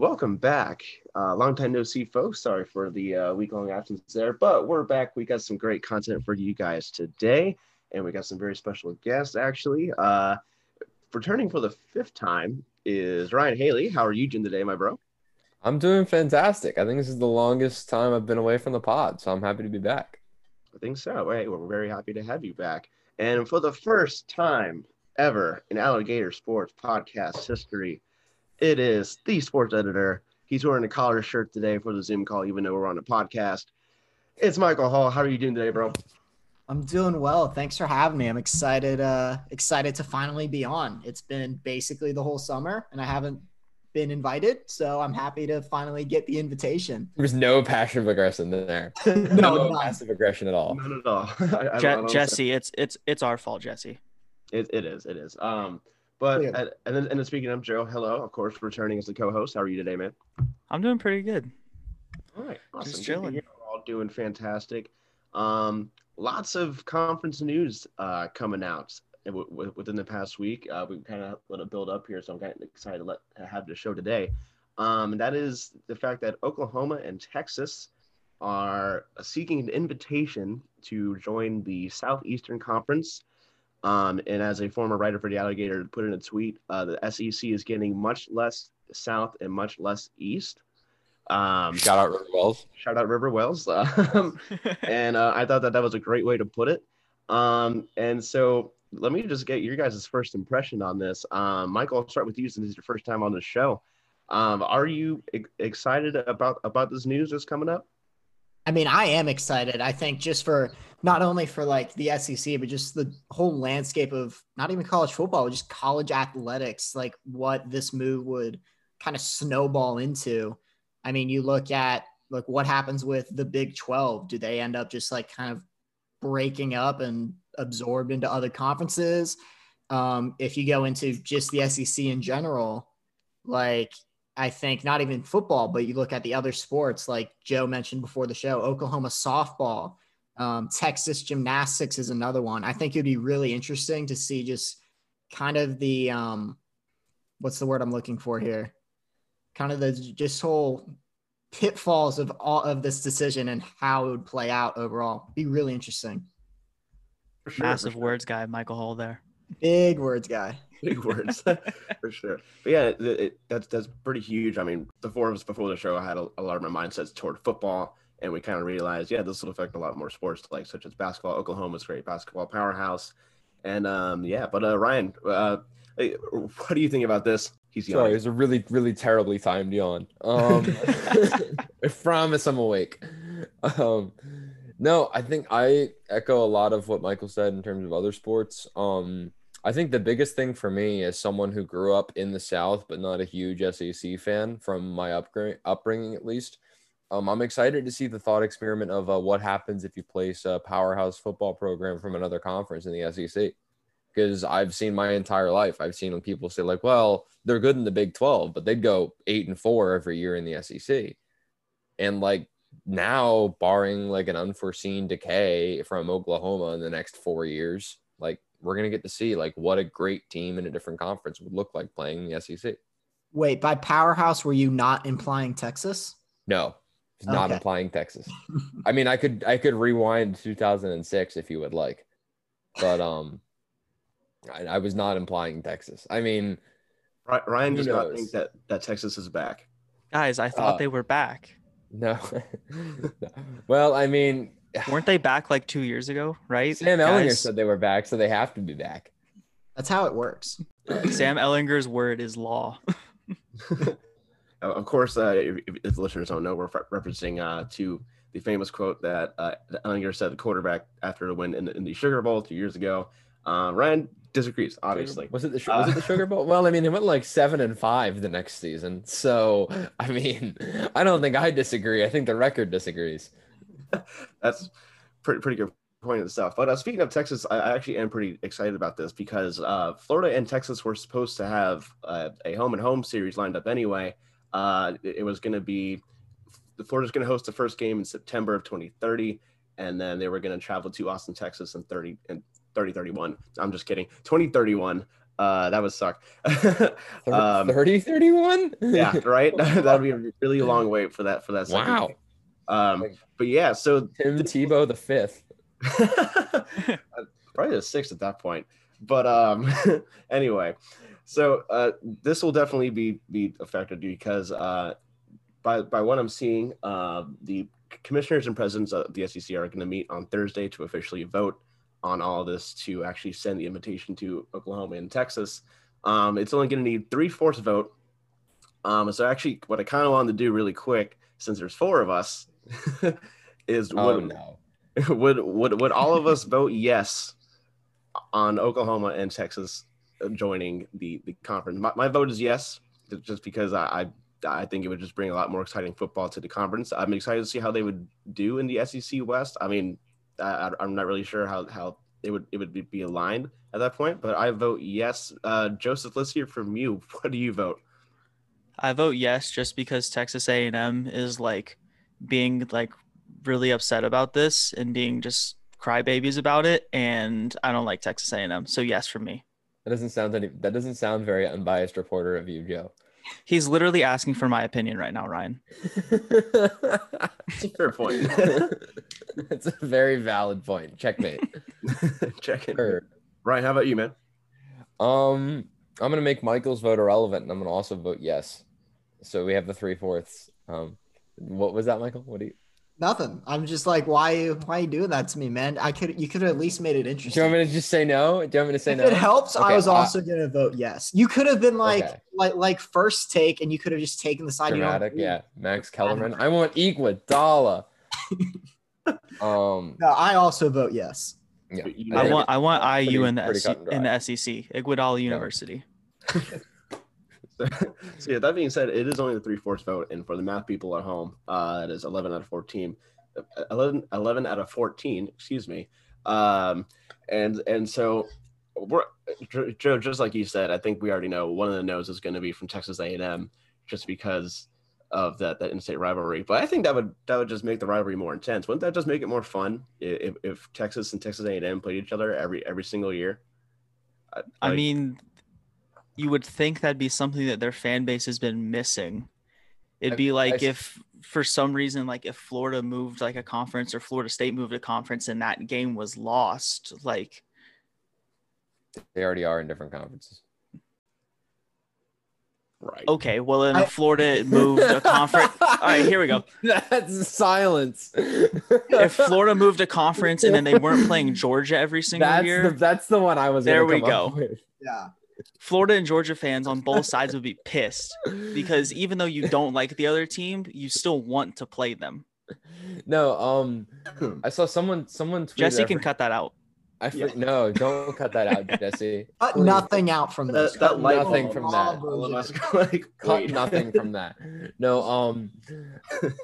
welcome back. Uh, long time no see, folks. Sorry for the uh, week long absence there, but we're back. We got some great content for you guys today, and we got some very special guests actually. Uh, returning for the fifth time is Ryan Haley. How are you doing today, my bro? I'm doing fantastic. I think this is the longest time I've been away from the pod, so I'm happy to be back. I think so. Hey, we're very happy to have you back. And for the first time ever in Alligator Sports podcast history, it is the sports editor. He's wearing a collar shirt today for the Zoom call, even though we're on a podcast. It's Michael Hull. How are you doing today, bro? I'm doing well. Thanks for having me. I'm excited, uh, excited to finally be on. It's been basically the whole summer and I haven't been invited. So I'm happy to finally get the invitation. There's no passive aggression there. no, no passive aggression at all. None at all. I, Je- Jesse, it's it's it's our fault, Jesse. It, it is. It is. Um, but yeah. and then and then speaking of Joe, hello, of course, returning as the co-host. How are you today, man? I'm doing pretty good. All right, awesome. Just chilling. We're all doing fantastic. Um, lots of conference news uh, coming out within the past week. Uh, we kind of let it build up here, so I'm kind of excited to let have the show today. Um, and that is the fact that Oklahoma and Texas are seeking an invitation to join the Southeastern Conference. Um, and as a former writer for the Alligator put in a tweet, uh, the SEC is getting much less south and much less east. Um, shout out River Wells. Shout out River Wells. Um, and uh, I thought that that was a great way to put it. Um, and so let me just get your guys' first impression on this. Um, Michael, I'll start with you since it's your first time on the show. Um, are you e- excited about about this news that's coming up? I mean, I am excited. I think just for not only for like the SEC, but just the whole landscape of not even college football, just college athletics, like what this move would kind of snowball into. I mean, you look at like what happens with the Big 12. Do they end up just like kind of breaking up and absorbed into other conferences? Um, if you go into just the SEC in general, like I think not even football, but you look at the other sports, like Joe mentioned before the show, Oklahoma softball, um, Texas gymnastics is another one. I think it'd be really interesting to see just kind of the um, what's the word I'm looking for here? kind of the just whole pitfalls of all of this decision and how it would play out overall. Be really interesting. Sure, Massive sure. words guy, Michael Hull there. Big words guy. Big words for sure. But yeah, it, it, that's that's pretty huge. I mean, before was before the show, I had a, a lot of my mindsets toward football, and we kind of realized, yeah, this will affect a lot more sports, like such as basketball. Oklahoma's great basketball powerhouse, and um, yeah. But uh, Ryan, uh, what do you think about this? He's young. Sorry, it was a really, really terribly timed yawn. Um, I promise I'm awake. Um, no, I think I echo a lot of what Michael said in terms of other sports. Um, I think the biggest thing for me as someone who grew up in the South, but not a huge SEC fan from my upbringing, at least. Um, I'm excited to see the thought experiment of uh, what happens if you place a powerhouse football program from another conference in the SEC because I've seen my entire life. I've seen people say like, well, they're good in the Big 12, but they'd go eight and four every year in the SEC. And like now, barring like an unforeseen decay from Oklahoma in the next four years, like we're gonna get to see like what a great team in a different conference would look like playing the SEC. Wait, by powerhouse, were you not implying Texas? No, not okay. implying Texas. I mean, I could I could rewind 2006 if you would like, but um, I, I was not implying Texas. I mean, Ryan does not think that that Texas is back. Guys, I thought uh, they were back. No. well, I mean, weren't they back like two years ago? Right? Sam Ehlinger Guys, said they were back, so they have to be back. That's how it works. Sam Ehlinger's word is law. of course, uh, if, if, the listeners don't know, we're referencing uh, to the famous quote that uh, Ehlinger said the quarterback after the win in the, in the Sugar Bowl two years ago. Uh, Ryan disagrees, obviously. Was it the was it the uh, Sugar Bowl? Well, I mean, it went like seven and five the next season. So, I mean, I don't think I disagree. I think the record disagrees. That's pretty pretty good point of stuff. But uh, speaking of Texas, I actually am pretty excited about this because uh, Florida and Texas were supposed to have uh, a home and home series lined up anyway. Uh, it, it was going to be the Florida's going to host the first game in September of 2030, and then they were going to travel to Austin, Texas, in 30 and 3031. I'm just kidding. 2031. Uh, that would suck. um, 30 31? yeah, right. that would be a really long wait for that for that. Wow. Um, but yeah, so Tim Tebow the fifth. Probably the sixth at that point. But um, anyway, so uh, this will definitely be be affected because uh, by by what I'm seeing, uh, the commissioners and presidents of the SEC are going to meet on Thursday to officially vote on all this to actually send the invitation to Oklahoma and Texas. Um, it's only going to need three fourths vote. Um, so actually, what I kind of wanted to do really quick, since there's four of us, is oh, would, no. would would would all of us vote yes on Oklahoma and Texas joining the the conference? My, my vote is yes, just because I, I I think it would just bring a lot more exciting football to the conference. I'm excited to see how they would do in the SEC West. I mean, I, am not really sure how how it would it would be, be aligned at that point, but I vote yes. Uh, Joseph, let's hear from you. What do you vote? I vote yes, just because Texas A&M is like being like really upset about this and being just crybabies about it, and I don't like Texas A&M. So yes for me. That doesn't sound any. That doesn't sound very unbiased reporter of you, Joe. He's literally asking for my opinion right now, Ryan. It's a fair point. It's a very valid point. Checkmate. Check it. Sure. Ryan, how about you, man? Um, I'm gonna make Michael's vote irrelevant, and I'm gonna also vote yes. So we have the three fourths. Um, what was that, Michael? What do you? Nothing. I'm just like, why, why are you doing that to me, man? I could, you could have at least made it interesting. Do you want me to just say no? Do you want me to say if no? It helps. Okay, I was also uh, gonna vote yes. You could have been like, okay. like, like first take, and you could have just taken the side. Dramatic, you yeah. Max Kellerman. I want Iguodala. um. No, I also vote yes. Yeah. I want, I want IU in the SEC, in the SEC, Iguodala University. so yeah, that being said, it is only the three fourths vote, and for the math people at home, uh, it is eleven out of fourteen. 11, 11 out of 14 excuse me. Um and and so we're joe just like you said i think we already know one of the no's is going to be from texas a&m just because of that that in-state rivalry. But i think that would that would just make the rivalry more intense. Wouldn't that just make it more fun if, if texas and texas a&m played each other every every single year? Like, i mean you would think that'd be something that their fan base has been missing. It'd be like I, if for some reason, like if Florida moved like a conference or Florida State moved a conference and that game was lost, like they already are in different conferences. Right. Okay. Well, then I, Florida moved a conference. All right, here we go. That's silence. if Florida moved a conference and then they weren't playing Georgia every single that's year, the, that's the one I was. There we go. Yeah. Florida and Georgia fans on both sides would be pissed because even though you don't like the other team, you still want to play them. No, um, I saw someone someone Jesse can cut that out. I yeah. no, don't cut that out, Jesse. Cut nothing out from this. That, cut nothing from that. cut nothing from that. No, um,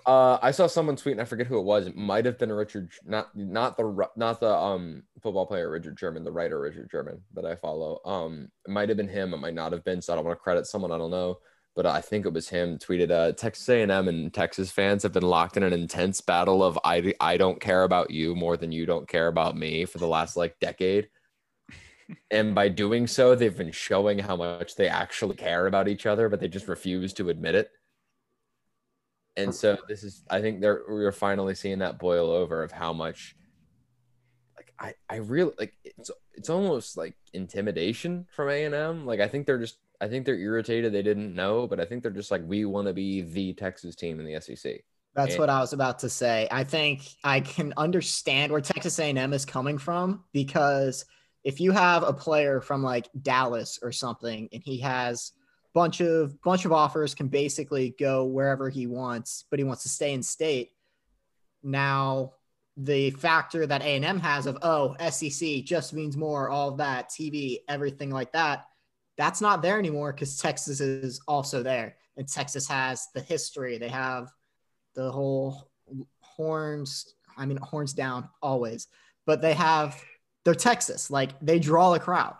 uh, I saw someone tweet, and I forget who it was. It might have been Richard, not not the not the um football player Richard Sherman, the writer Richard Sherman that I follow. Um, it might have been him. It might not have been. So I don't want to credit someone I don't know but I think it was him tweeted uh, Texas A&M and Texas fans have been locked in an intense battle of I I don't care about you more than you don't care about me for the last like decade. and by doing so, they've been showing how much they actually care about each other, but they just refuse to admit it. And so this is I think they're we're finally seeing that boil over of how much like I I really like it's it's almost like intimidation from A&M. Like I think they're just I think they're irritated they didn't know, but I think they're just like we want to be the Texas team in the SEC. That's and- what I was about to say. I think I can understand where Texas A&M is coming from because if you have a player from like Dallas or something and he has bunch of bunch of offers can basically go wherever he wants, but he wants to stay in state. Now the factor that A&M has of oh SEC just means more all of that TV everything like that that's not there anymore because Texas is also there. And Texas has the history. They have the whole horns. I mean, horns down always, but they have, they're Texas. Like they draw a crowd.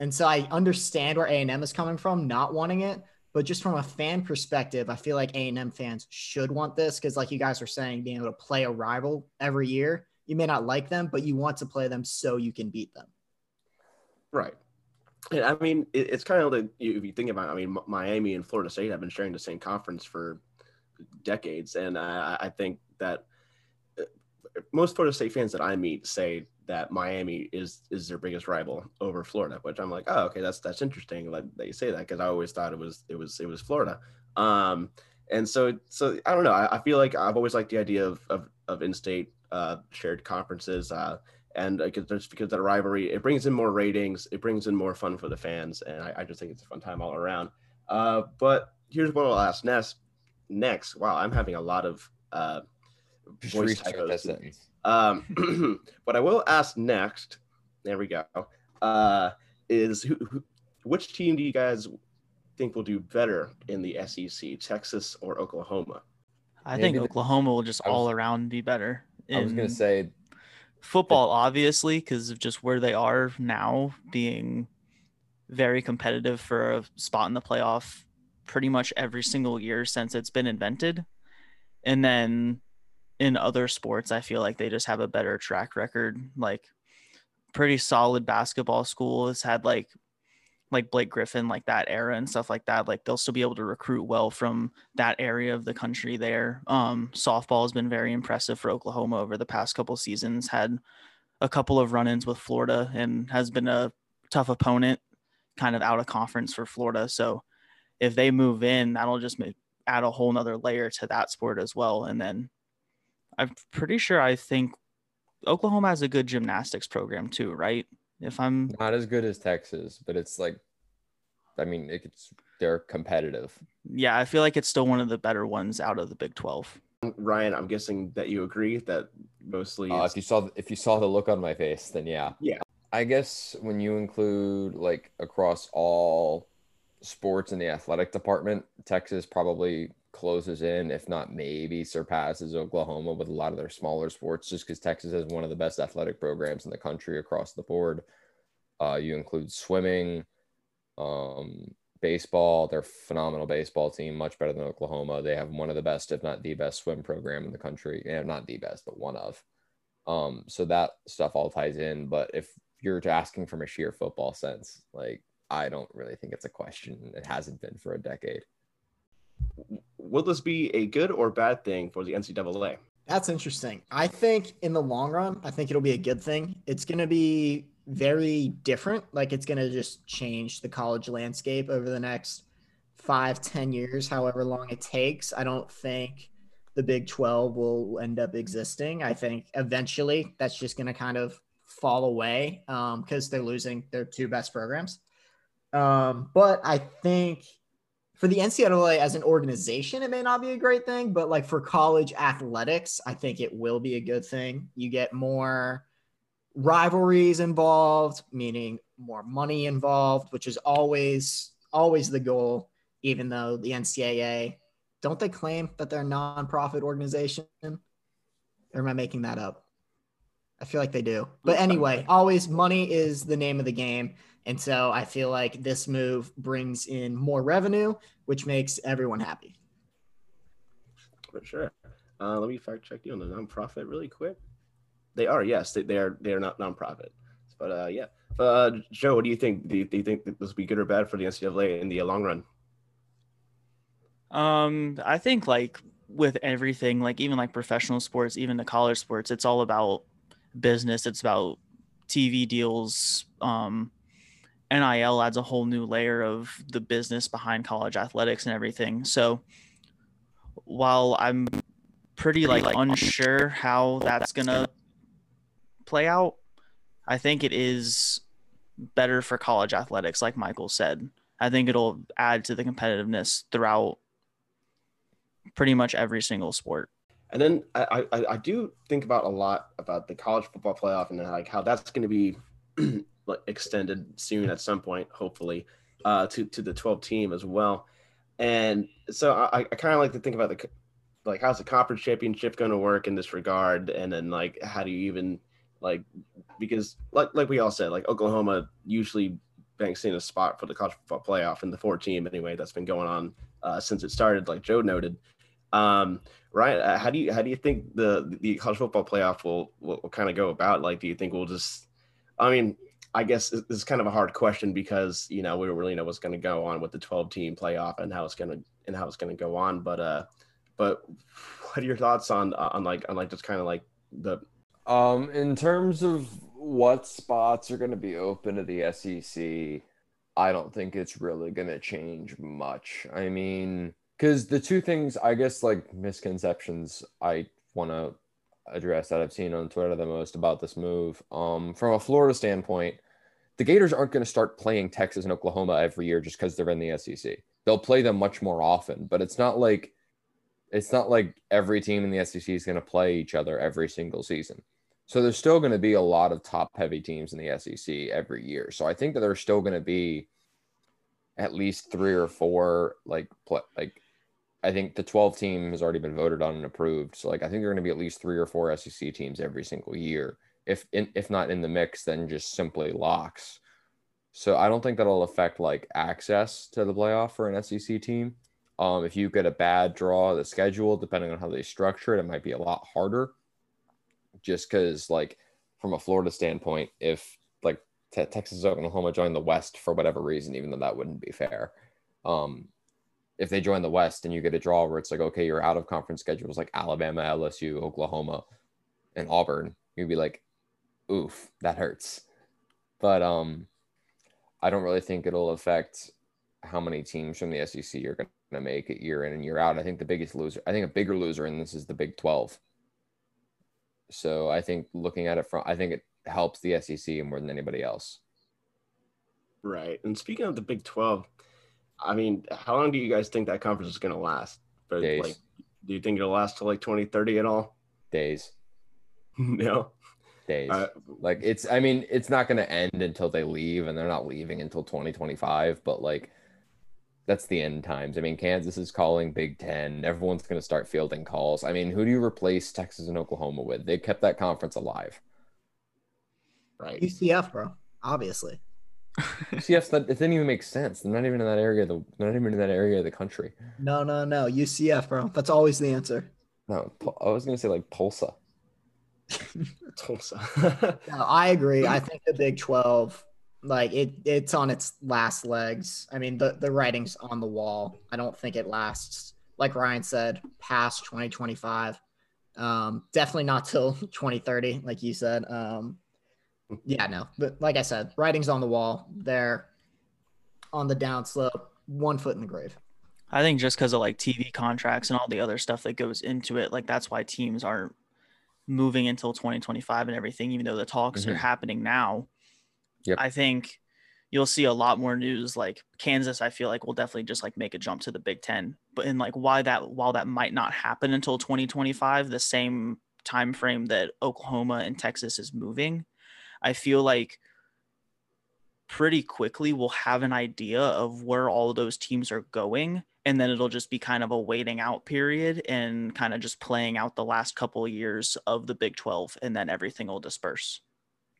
And so I understand where A&M is coming from, not wanting it. But just from a fan perspective, I feel like A&M fans should want this because, like you guys were saying, being able to play a rival every year, you may not like them, but you want to play them so you can beat them. Right. And I mean, it, it's kind of like if you think about, it, I mean, Miami and Florida State have been sharing the same conference for decades, and I, I think that uh, most Florida State fans that I meet say that Miami is is their biggest rival over Florida, which I'm like, oh, okay, that's that's interesting like, that you say that because I always thought it was it was it was Florida. Um, and so so I don't know. I, I feel like I've always liked the idea of of, of in-state uh, shared conferences. Uh, and uh, just because that rivalry, it brings in more ratings, it brings in more fun for the fans, and I, I just think it's a fun time all around. Uh, but here's what I'll ask next. Next, wow, I'm having a lot of uh, voice typos. Um, what I will ask next, there we go, uh, is who, who, which team do you guys think will do better in the SEC, Texas or Oklahoma? I Maybe think Oklahoma will just was, all around be better. I was going to say football, obviously, because of just where they are now, being very competitive for a spot in the playoff pretty much every single year since it's been invented. And then in other sports, I feel like they just have a better track record. Like pretty solid basketball school has had like like Blake Griffin, like that era and stuff like that. Like they'll still be able to recruit well from that area of the country there. Um, softball has been very impressive for Oklahoma over the past couple seasons. Had a couple of run-ins with Florida and has been a tough opponent, kind of out of conference for Florida. So if they move in, that'll just add a whole nother layer to that sport as well. And then I'm pretty sure I think Oklahoma has a good gymnastics program too, right? If I'm not as good as Texas, but it's like, I mean, it's they're competitive. Yeah, I feel like it's still one of the better ones out of the Big Twelve. Ryan, I'm guessing that you agree that mostly. Uh, if you saw if you saw the look on my face, then yeah. Yeah. I guess when you include like across all sports in the athletic department, Texas probably closes in, if not maybe surpasses Oklahoma with a lot of their smaller sports, just because Texas has one of the best athletic programs in the country across the board. Uh, you include swimming, um, baseball. They're phenomenal baseball team, much better than Oklahoma. They have one of the best, if not the best, swim program in the country. Yeah, not the best, but one of. Um, so that stuff all ties in. But if you're asking from a sheer football sense, like I don't really think it's a question. It hasn't been for a decade will this be a good or bad thing for the NCAA? That's interesting. I think in the long run, I think it'll be a good thing. It's going to be very different. Like it's going to just change the college landscape over the next five, ten years, however long it takes. I don't think the Big 12 will end up existing. I think eventually that's just going to kind of fall away because um, they're losing their two best programs. Um, but I think – for the NCAA as an organization, it may not be a great thing, but like for college athletics, I think it will be a good thing. You get more rivalries involved, meaning more money involved, which is always always the goal. Even though the NCAA don't they claim that they're a nonprofit organization? Or am I making that up? I feel like they do. But anyway, always money is the name of the game. And so I feel like this move brings in more revenue, which makes everyone happy. For sure. Uh, let me fact check you on the nonprofit really quick. They are, yes, they, they are. They are not nonprofit. But uh, yeah, uh, Joe, what do you think? Do you, do you think this will be good or bad for the NCAA in the long run? Um, I think like with everything, like even like professional sports, even the college sports, it's all about business. It's about TV deals, um, NIL adds a whole new layer of the business behind college athletics and everything. So while I'm pretty like unsure how that's gonna play out, I think it is better for college athletics, like Michael said. I think it'll add to the competitiveness throughout pretty much every single sport. And then I, I, I do think about a lot about the college football playoff and like how that's going to be extended soon at some point, hopefully, uh, to to the 12 team as well. And so I, I kind of like to think about the like how's the conference championship going to work in this regard, and then like how do you even like because like like we all said, like Oklahoma usually banks in a spot for the college football playoff in the four team anyway. That's been going on uh, since it started, like Joe noted. Um, right? Uh, how do you how do you think the the college football playoff will will, will kind of go about? Like, do you think we'll just I mean, I guess this is kind of a hard question because you know we don't really know what's going to go on with the 12 team playoff and how it's going to and how it's going to go on. But uh, but what are your thoughts on on like on like just kind of like the um in terms of what spots are going to be open to the SEC? I don't think it's really going to change much. I mean, because the two things I guess like misconceptions I want to address that I've seen on Twitter the most about this move. Um, from a Florida standpoint, the Gators aren't going to start playing Texas and Oklahoma every year just because they're in the SEC. They'll play them much more often, but it's not like it's not like every team in the SEC is going to play each other every single season. So there's still going to be a lot of top heavy teams in the SEC every year. So I think that there's still going to be at least three or four like like I think the 12 team has already been voted on and approved. So like I think there are going to be at least three or four SEC teams every single year. If in, if not in the mix, then just simply locks. So I don't think that'll affect like access to the playoff for an SEC team. Um, if you get a bad draw of the schedule, depending on how they structure it, it might be a lot harder. Just because, like, from a Florida standpoint, if like te- Texas, Oklahoma join the West for whatever reason, even though that wouldn't be fair, um, if they join the West and you get a draw where it's like, okay, you're out of conference schedules like Alabama, LSU, Oklahoma, and Auburn, you'd be like, oof, that hurts. But um, I don't really think it'll affect how many teams from the SEC are going to make it year in and year out. I think the biggest loser, I think a bigger loser in this is the Big 12. So I think looking at it from, I think it helps the SEC more than anybody else. Right. And speaking of the Big 12, I mean, how long do you guys think that conference is going to last? For, Days. Like, do you think it'll last till like 2030 at all? Days. no. Days. Uh, like it's I mean, it's not gonna end until they leave, and they're not leaving until 2025, but like that's the end times. I mean, Kansas is calling Big Ten. Everyone's gonna start fielding calls. I mean, who do you replace Texas and Oklahoma with? They kept that conference alive. right. UCF, bro. Obviously. UCF's that it didn't even make sense. They're not even in that area. Of the not even in that area of the country. No, no, no. UCF, bro. That's always the answer. No, I was gonna say like Tulsa. Tulsa. No, I agree. I think the Big 12, like it, it's on its last legs. I mean, the, the writing's on the wall. I don't think it lasts, like Ryan said, past 2025. Um, definitely not till 2030, like you said. Um, yeah, no, but like I said, writing's on the wall. They're on the downslope, one foot in the grave. I think just because of like TV contracts and all the other stuff that goes into it, like that's why teams aren't moving until 2025 and everything, even though the talks are Mhm. happening now. Yep. I think you'll see a lot more news like Kansas, I feel like will definitely just like make a jump to the Big Ten. But in like why that while that might not happen until 2025, the same time frame that Oklahoma and Texas is moving, I feel like pretty quickly we'll have an idea of where all those teams are going and then it'll just be kind of a waiting out period and kind of just playing out the last couple of years of the Big 12 and then everything will disperse.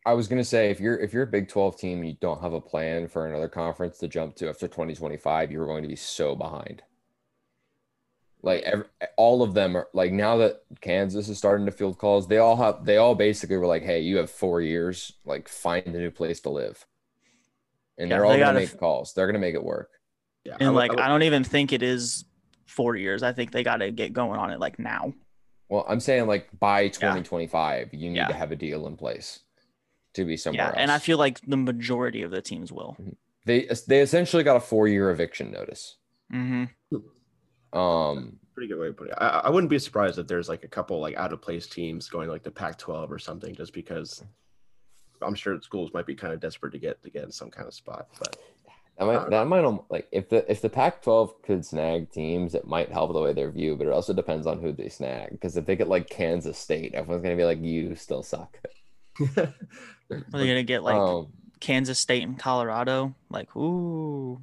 I was gonna say if you're if you're a Big 12 team and you don't have a plan for another conference to jump to after 2025, you're going to be so behind. Like every, all of them are like now that Kansas is starting to field calls, they all have they all basically were like, hey, you have four years, like find a new place to live. And Yeah, they're all they gonna gotta make calls. They're gonna make it work. yeah. And I would- like I would- I don't even think it is 4 years. I think they got to get going on it like now. Well, I'm saying like by 2025, you need Yeah. to have a deal in place to be somewhere Yeah, else. and I feel like the majority of the teams will. they they essentially got a four year eviction notice. Mhm. Um, pretty good way to put it. I, I wouldn't be surprised if there's like a couple like out of place teams going like the Pac-12 or something, just because I'm sure schools might be kind of desperate to get to get in some kind of spot. But That might that might al- like if the if the Pac-12 could snag teams, it might help the way they're viewed, but it also depends on who they snag. Because if they get like Kansas State, everyone's gonna be like, "You still suck." Are they going to get like um, Kansas State and Colorado? Like, ooh.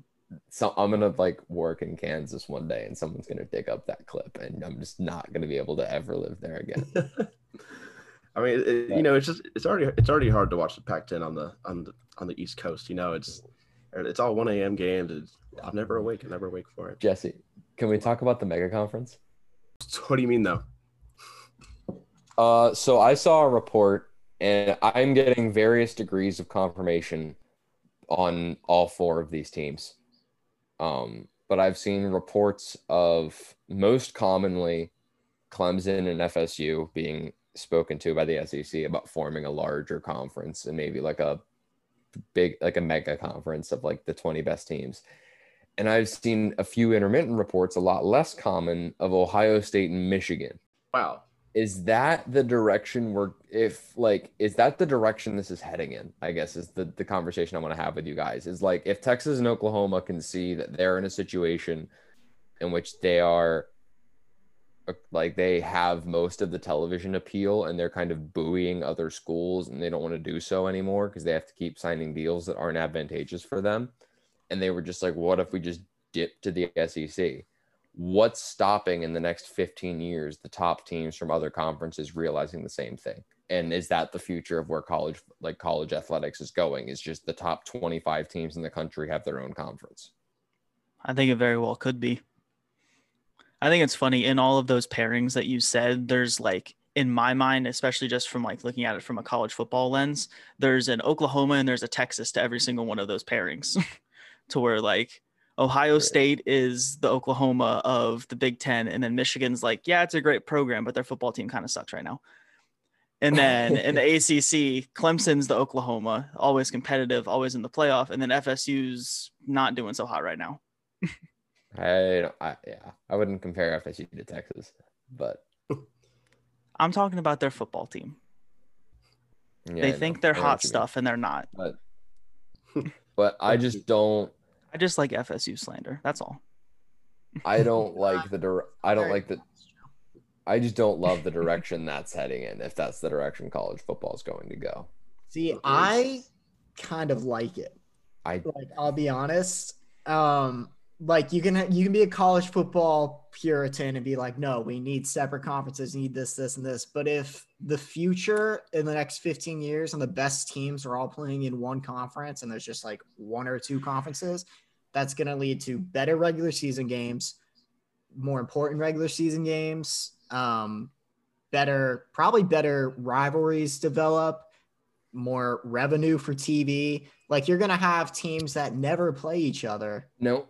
So I'm gonna like work in Kansas one day, and someone's gonna dig up that clip, and I'm just not gonna be able to ever live there again. I mean, it, you know, it's just it's already it's already hard to watch the Pac-10 on the on the on the East Coast. You know, it's it's all 1 a.m. games. It's, I'm never awake. I'm never awake for it. Jesse, can we talk about the mega conference? What do you mean though? Uh, so I saw a report And I'm getting various degrees of confirmation on all four of these teams. Um, but I've seen reports of most commonly Clemson and FSU being spoken to by the SEC about forming a larger conference and maybe like a big, like a mega conference of like the 20 best teams. And I've seen a few intermittent reports, a lot less common, of Ohio State and Michigan. Wow is that the direction we're if like is that the direction this is heading in i guess is the, the conversation i want to have with you guys is like if texas and oklahoma can see that they're in a situation in which they are uh, like they have most of the television appeal and they're kind of buoying other schools and they don't want to do so anymore because they have to keep signing deals that aren't advantageous for them and they were just like what if we just dip to the sec what's stopping in the next 15 years the top teams from other conferences realizing the same thing? And is that the future of where college like college athletics is going is just the top 25 teams in the country have their own conference? I think it very well could be. I think it's funny in all of those pairings that you said there's like in my mind especially just from like looking at it from a college football lens there's an oklahoma and there's a texas to every single one of those pairings to where like Ohio State is the Oklahoma of the Big Ten, and then Michigan's like, yeah, it's a great program, but their football team kind of sucks right now. And then in the ACC, Clemson's the Oklahoma, always competitive, always in the playoff, and then FSU's not doing so hot right now. I, I yeah, I wouldn't compare FSU to Texas, but I'm talking about their football team. Yeah, they think they're hot stuff, and they're not. But, but I just don't I just like FSU slander. That's all. I don't like the dir- I don't like the I just don't love the direction that's heading in if that's the direction college football is going to go. See, I kind of like it. I like I'll be honest. Um like you can you can be a college football puritan and be like no we need separate conferences need this this and this. But if the future in the next 15 years and the best teams are all playing in one conference and there's just like one or two conferences that's going to lead to better regular season games more important regular season games um better probably better rivalries develop more revenue for tv like you're going to have teams that never play each other. No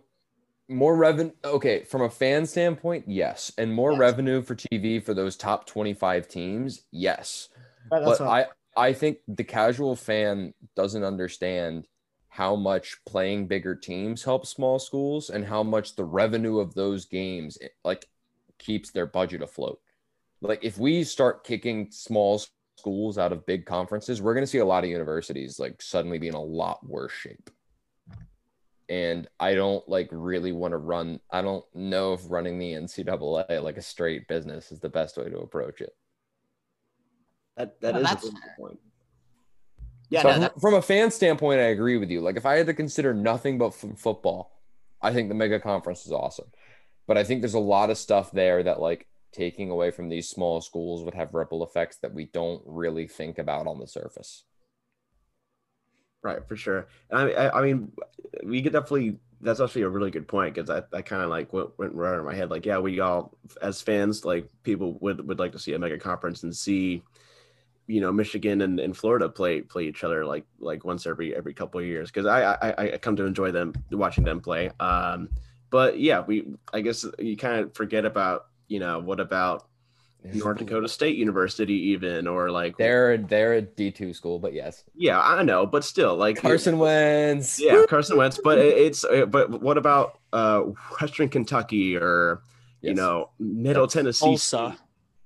more revenue okay from a fan standpoint yes. And more yes. revenue for tv for those top 25 teams yes. Right, but i i think the casual fan doesn't understand how much playing bigger teams helps small schools and how much the revenue of those games eh, like keeps their budget afloat. Like if we start kicking small schools out of big conferences we're going to see a lot of universities like suddenly be in a lot worse shape and I don't like really want to run. I don't know if running the NCAA like a straight business is the best way to approach it. That that is a good point. Yeah, so no, from, from, a fan standpoint, I agree with you. Like if I had to consider nothing but f- football, I think the mega conference is awesome. But I think there's a lot of stuff there that like taking away from these small schools would have ripple effects that we don't really think about on the surface. Right, for sure. And I, I, I mean, we could definitely. That's actually a really good point because I, I kind of like went, went right in my head. Like, yeah, we all as fans, like people would would like to see a mega conference and see, you know, Michigan and, and Florida play play each other like like once every every couple of years because I, I I come to enjoy them watching them play. Um, but yeah, we I guess you kind of forget about you know what about North Dakota State University, even or like they're they're a D two school, but yes, yeah, I know, but still, like Carson Wentz, yeah, Carson Wentz. But it's uh, but what about uh Western Kentucky or yes. you know Middle Tennessee, Tulsa,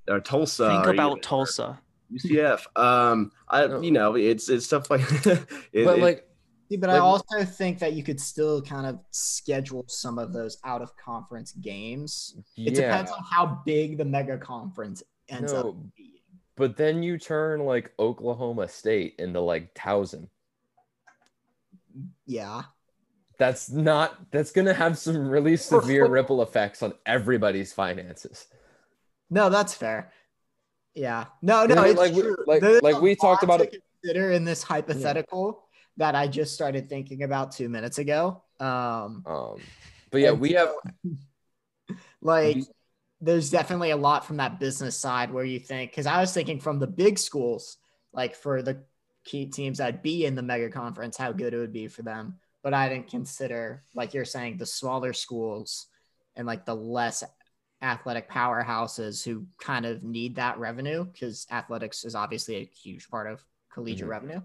or Tulsa? Think or about even, Tulsa, UCF. Um, I you know it's it's stuff like, it, but like See, but like, I also think that you could still kind of schedule some of those out of conference games. Yeah. It depends on how big the mega conference ends no, up being. But then you turn like Oklahoma State into like Towson. Yeah. That's not that's gonna have some really severe ripple effects on everybody's finances. No, that's fair. Yeah. No, no, it's like, true. like, like we talked about it. Consider in this hypothetical that I just started thinking about two minutes ago. Um, um but yeah, we have like there's definitely a lot from that business side where you think because I was thinking from the big schools, like for the key teams that be in the mega conference, how good it would be for them. But I didn't consider, like you're saying, the smaller schools and like the less athletic powerhouses who kind of need that revenue because athletics is obviously a huge part of collegiate mm-hmm. revenue.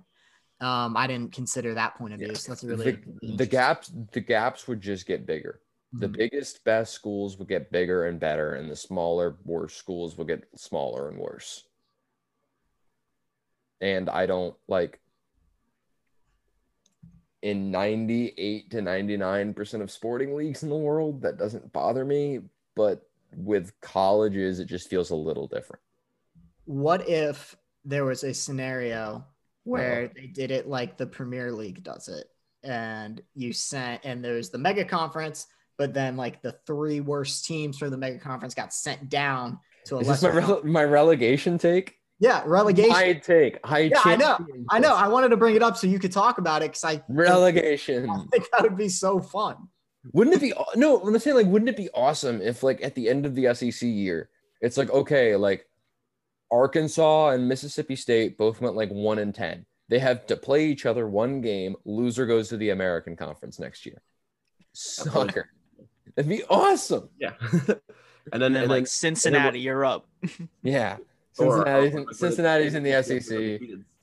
Um, I didn't consider that point of view. Yeah. So that's really the, the gaps. The gaps would just get bigger. Mm-hmm. The biggest, best schools would get bigger and better, and the smaller, worse schools would get smaller and worse. And I don't like in 98 to 99% of sporting leagues in the world, that doesn't bother me. But with colleges, it just feels a little different. What if there was a scenario where uh-huh. they did it like the Premier League does it, and you sent and there's the mega conference, but then like the three worst teams from the mega conference got sent down to a Is this my, rele- my relegation take? Yeah, relegation. High take. High yeah, I know. I know. I wanted to bring it up so you could talk about it because I relegation. I think that would be so fun. Wouldn't it be no? I'm saying like, wouldn't it be awesome if like at the end of the SEC year, it's like okay, like Arkansas and Mississippi State both went like one and ten. They have to play each other one game. Loser goes to the American Conference next year. Soccer. That'd be awesome. Yeah. and then, and then and like Cincinnati, then you're up. yeah. Cincinnati's, or, or, Cincinnati's in the SEC.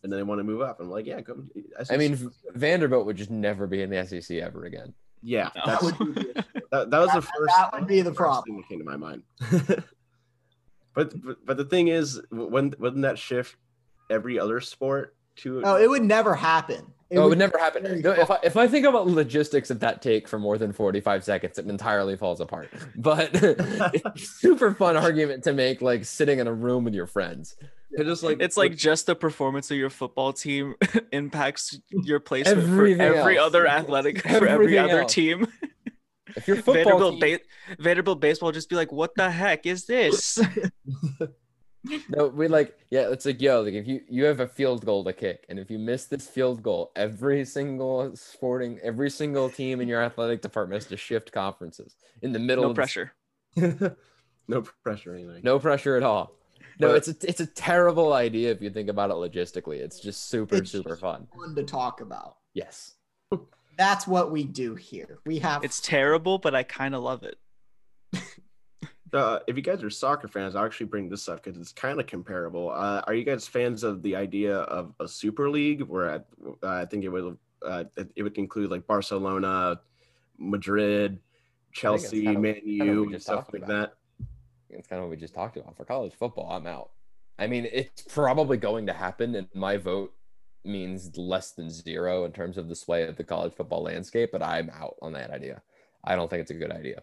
And then they want to move up. I'm like, yeah, come. I mean, Vanderbilt would just never be in the SEC ever again. Yeah, no. that, would be, that, that was that, the first. That would be the problem. Thing that came to my mind. But, but but the thing is, when wouldn't that shift every other sport to? No, it would never happen. It, would, it would never happen. No, if I if I think about logistics of that take for more than forty five seconds, it entirely falls apart. But it's super fun argument to make, like sitting in a room with your friends. It's just like it's like just the performance of your football team impacts your placement for every else. other athletic Everything for every other else. team. If your football Vanderbilt, team... ba- Vanderbilt baseball just be like, what the heck is this? no, we like yeah. It's like yo, like if you you have a field goal to kick, and if you miss this field goal, every single sporting, every single team in your athletic department has to shift conferences in the middle. No pressure. no pressure, anything. No pressure at all. No, but, it's a it's a terrible idea if you think about it logistically. It's just super super fun. Fun to talk about. Yes. That's what we do here. We have It's terrible, but I kind of love it. uh, if you guys are soccer fans, I'll actually bring this up because it's kind of comparable. Uh, are you guys fans of the idea of a super league where I, uh, I think it would uh, it would include like Barcelona, Madrid, Chelsea, Man U, stuff like that? it's kind of what we just talked about for college football. I'm out. I mean, it's probably going to happen, and my vote means less than zero in terms of the sway of the college football landscape. But I'm out on that idea. I don't think it's a good idea.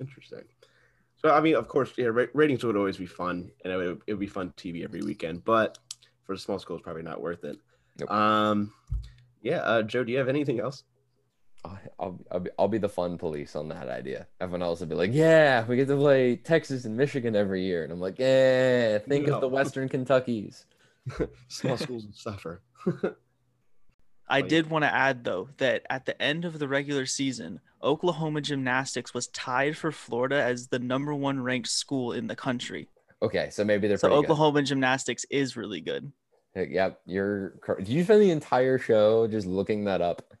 Interesting. So, I mean, of course, yeah, ratings would always be fun, and it would, it would be fun TV every weekend. But for the small schools, probably not worth it. Nope. Um, yeah, uh, Joe, do you have anything else? I'll, I'll, be, I'll be the fun police on that idea. Everyone else will be like, yeah, we get to play Texas and Michigan every year. And I'm like, yeah, think no. of the Western Kentuckies. Small schools suffer. I did want to add, though, that at the end of the regular season, Oklahoma Gymnastics was tied for Florida as the number one ranked school in the country. Okay, so maybe they're so Oklahoma good. Gymnastics is really good. Yep, you're. Did you spend the entire show just looking that up?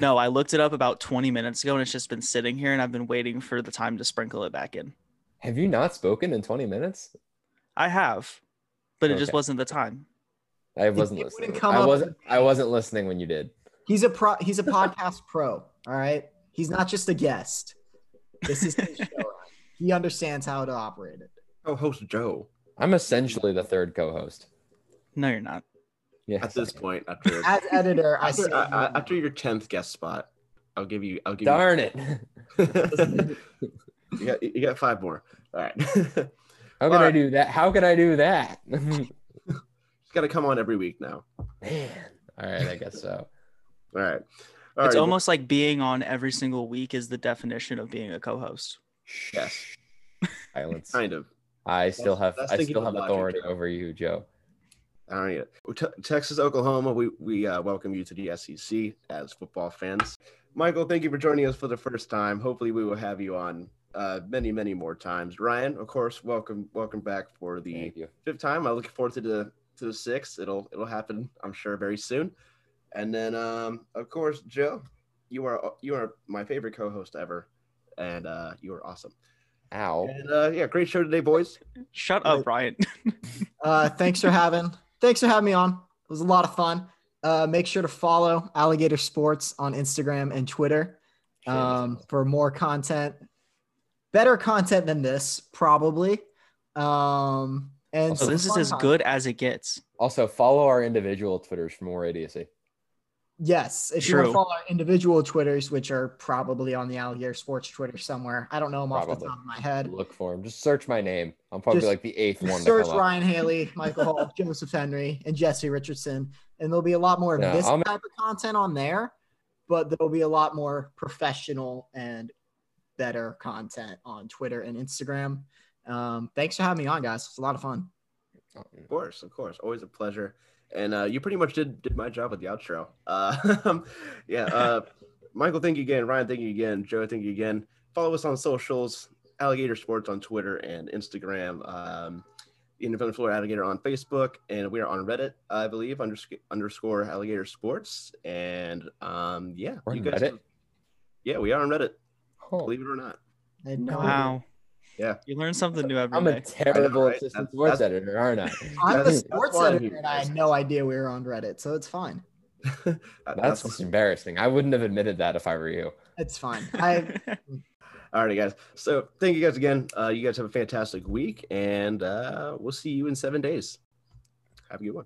No, I looked it up about 20 minutes ago and it's just been sitting here and I've been waiting for the time to sprinkle it back in. Have you not spoken in 20 minutes? I have, but it just wasn't the time. I wasn't listening. I wasn't I wasn't listening when you did. He's a pro he's a podcast pro, all right? He's not just a guest. This is his show. He understands how to operate it. Oh, host Joe. I'm essentially the third co-host. No, you're not. Yeah. At this point, after as editor, I after, uh, after your tenth guest spot, I'll give you. I'll give. Darn you, it! you got you got five more. All right. How can All I do that? How can I do that? It's got to come on every week now. Man. All right, I guess so. All right. All it's right. almost like being on every single week is the definition of being a co-host. Yes. Silence. kind of. I still have I still have authority over you, Joe. All right. Texas, Oklahoma, we, we uh, welcome you to the SEC as football fans. Michael, thank you for joining us for the first time. Hopefully, we will have you on uh, many, many more times. Ryan, of course, welcome welcome back for the fifth time. I'm looking forward to the to the sixth. It'll it'll happen, I'm sure, very soon. And then, um, of course, Joe, you are you are my favorite co-host ever, and uh, you are awesome. Ow. And uh, yeah, great show today, boys. Shut up, Ryan. uh, thanks for having thanks for having me on. It was a lot of fun. Uh, make sure to follow Alligator Sports on Instagram and Twitter um, for more content, better content than this, probably. Um, and so this is as content. good as it gets. Also, follow our individual Twitters for more idiocy. Yes, if True. you want to follow our individual Twitters, which are probably on the Alligator Sports Twitter somewhere, I don't know them probably. off the top of my head. Look for them. Just search my name. I'm probably just like the eighth one. Search Ryan Haley, Michael Hull, Joseph Henry, and Jesse Richardson, and there'll be a lot more of this I'm... type of content on there. But there'll be a lot more professional and better content on Twitter and Instagram. Um, thanks for having me on, guys. It's a lot of fun. Of course, of course, always a pleasure and uh, you pretty much did did my job with the outro. Uh, yeah, uh, Michael, thank you again. Ryan, thank you again. Joe, thank you again. Follow us on socials, Alligator Sports on Twitter and Instagram. Um, Independent Florida Alligator on Facebook, and we are on Reddit, I believe, underscore, underscore Alligator Sports. And um, yeah, We're you guys. Reddit? Yeah, we are on Reddit. Oh. Believe it or not. Wow. Yeah. You learn something new every I'm day. a terrible right? assistant that's, sports that's, editor, aren't I? I'm a sports editor and I had no idea we were on Reddit, so it's fine. that's, that's just embarrassing. I wouldn't have admitted that if I were you. It's fine. I All right, guys. So thank you guys again. Uh, you guys have a fantastic week, and uh, we'll see you in seven days. Have a good one.